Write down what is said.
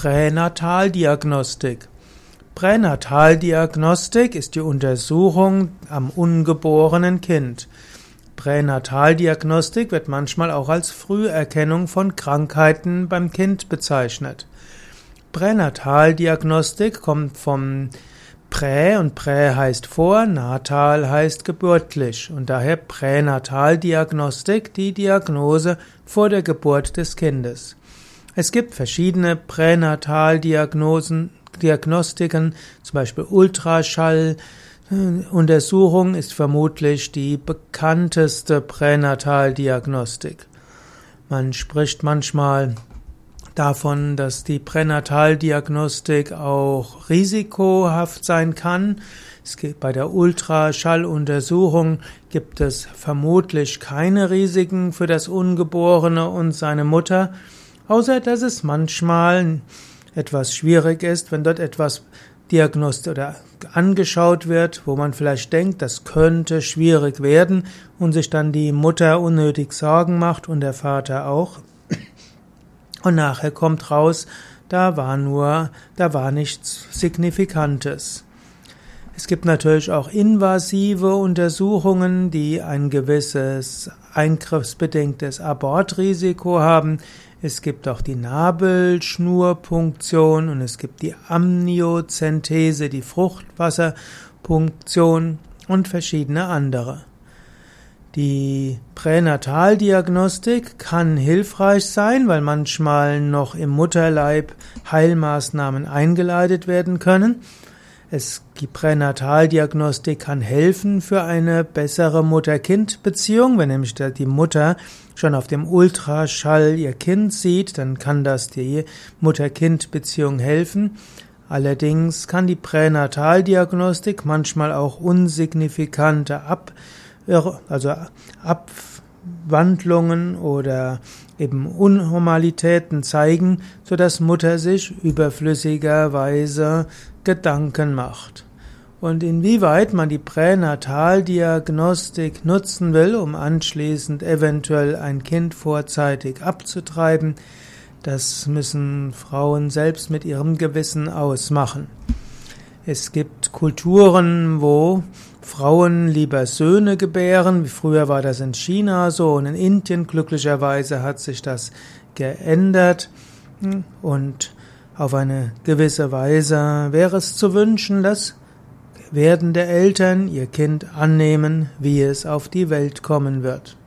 Pränataldiagnostik. Pränataldiagnostik ist die Untersuchung am ungeborenen Kind. Pränataldiagnostik wird manchmal auch als Früherkennung von Krankheiten beim Kind bezeichnet. Pränataldiagnostik kommt vom Prä und Prä heißt vor, natal heißt geburtlich und daher Pränataldiagnostik die Diagnose vor der Geburt des Kindes. Es gibt verschiedene Pränataldiagnosen, Diagnostiken, zum Beispiel Ultraschall. Untersuchung ist vermutlich die bekannteste Pränataldiagnostik. Man spricht manchmal davon, dass die Pränataldiagnostik auch risikohaft sein kann. Es gibt, bei der Ultraschalluntersuchung gibt es vermutlich keine Risiken für das Ungeborene und seine Mutter, außer dass es manchmal etwas schwierig ist, wenn dort etwas diagnostiziert oder angeschaut wird, wo man vielleicht denkt, das könnte schwierig werden und sich dann die Mutter unnötig Sorgen macht und der Vater auch. Und nachher kommt raus, da war nur, da war nichts Signifikantes. Es gibt natürlich auch invasive Untersuchungen, die ein gewisses eingriffsbedingtes Abortrisiko haben. Es gibt auch die Nabelschnurpunktion und es gibt die Amniozentese, die Fruchtwasserpunktion und verschiedene andere. Die Pränataldiagnostik kann hilfreich sein, weil manchmal noch im Mutterleib Heilmaßnahmen eingeleitet werden können. Es, die Pränataldiagnostik kann helfen für eine bessere Mutter-Kind-Beziehung. Wenn nämlich die Mutter schon auf dem Ultraschall ihr Kind sieht, dann kann das die Mutter-Kind-Beziehung helfen. Allerdings kann die Pränataldiagnostik manchmal auch unsignifikante Ab also Abwandlungen oder eben Unnormalitäten zeigen, so dass Mutter sich überflüssigerweise Gedanken macht. Und inwieweit man die Pränataldiagnostik nutzen will, um anschließend eventuell ein Kind vorzeitig abzutreiben, das müssen Frauen selbst mit ihrem Gewissen ausmachen. Es gibt Kulturen, wo Frauen lieber Söhne gebären. Wie früher war das in China so und in Indien. Glücklicherweise hat sich das geändert. Und auf eine gewisse Weise wäre es zu wünschen, dass werdende Eltern ihr Kind annehmen, wie es auf die Welt kommen wird.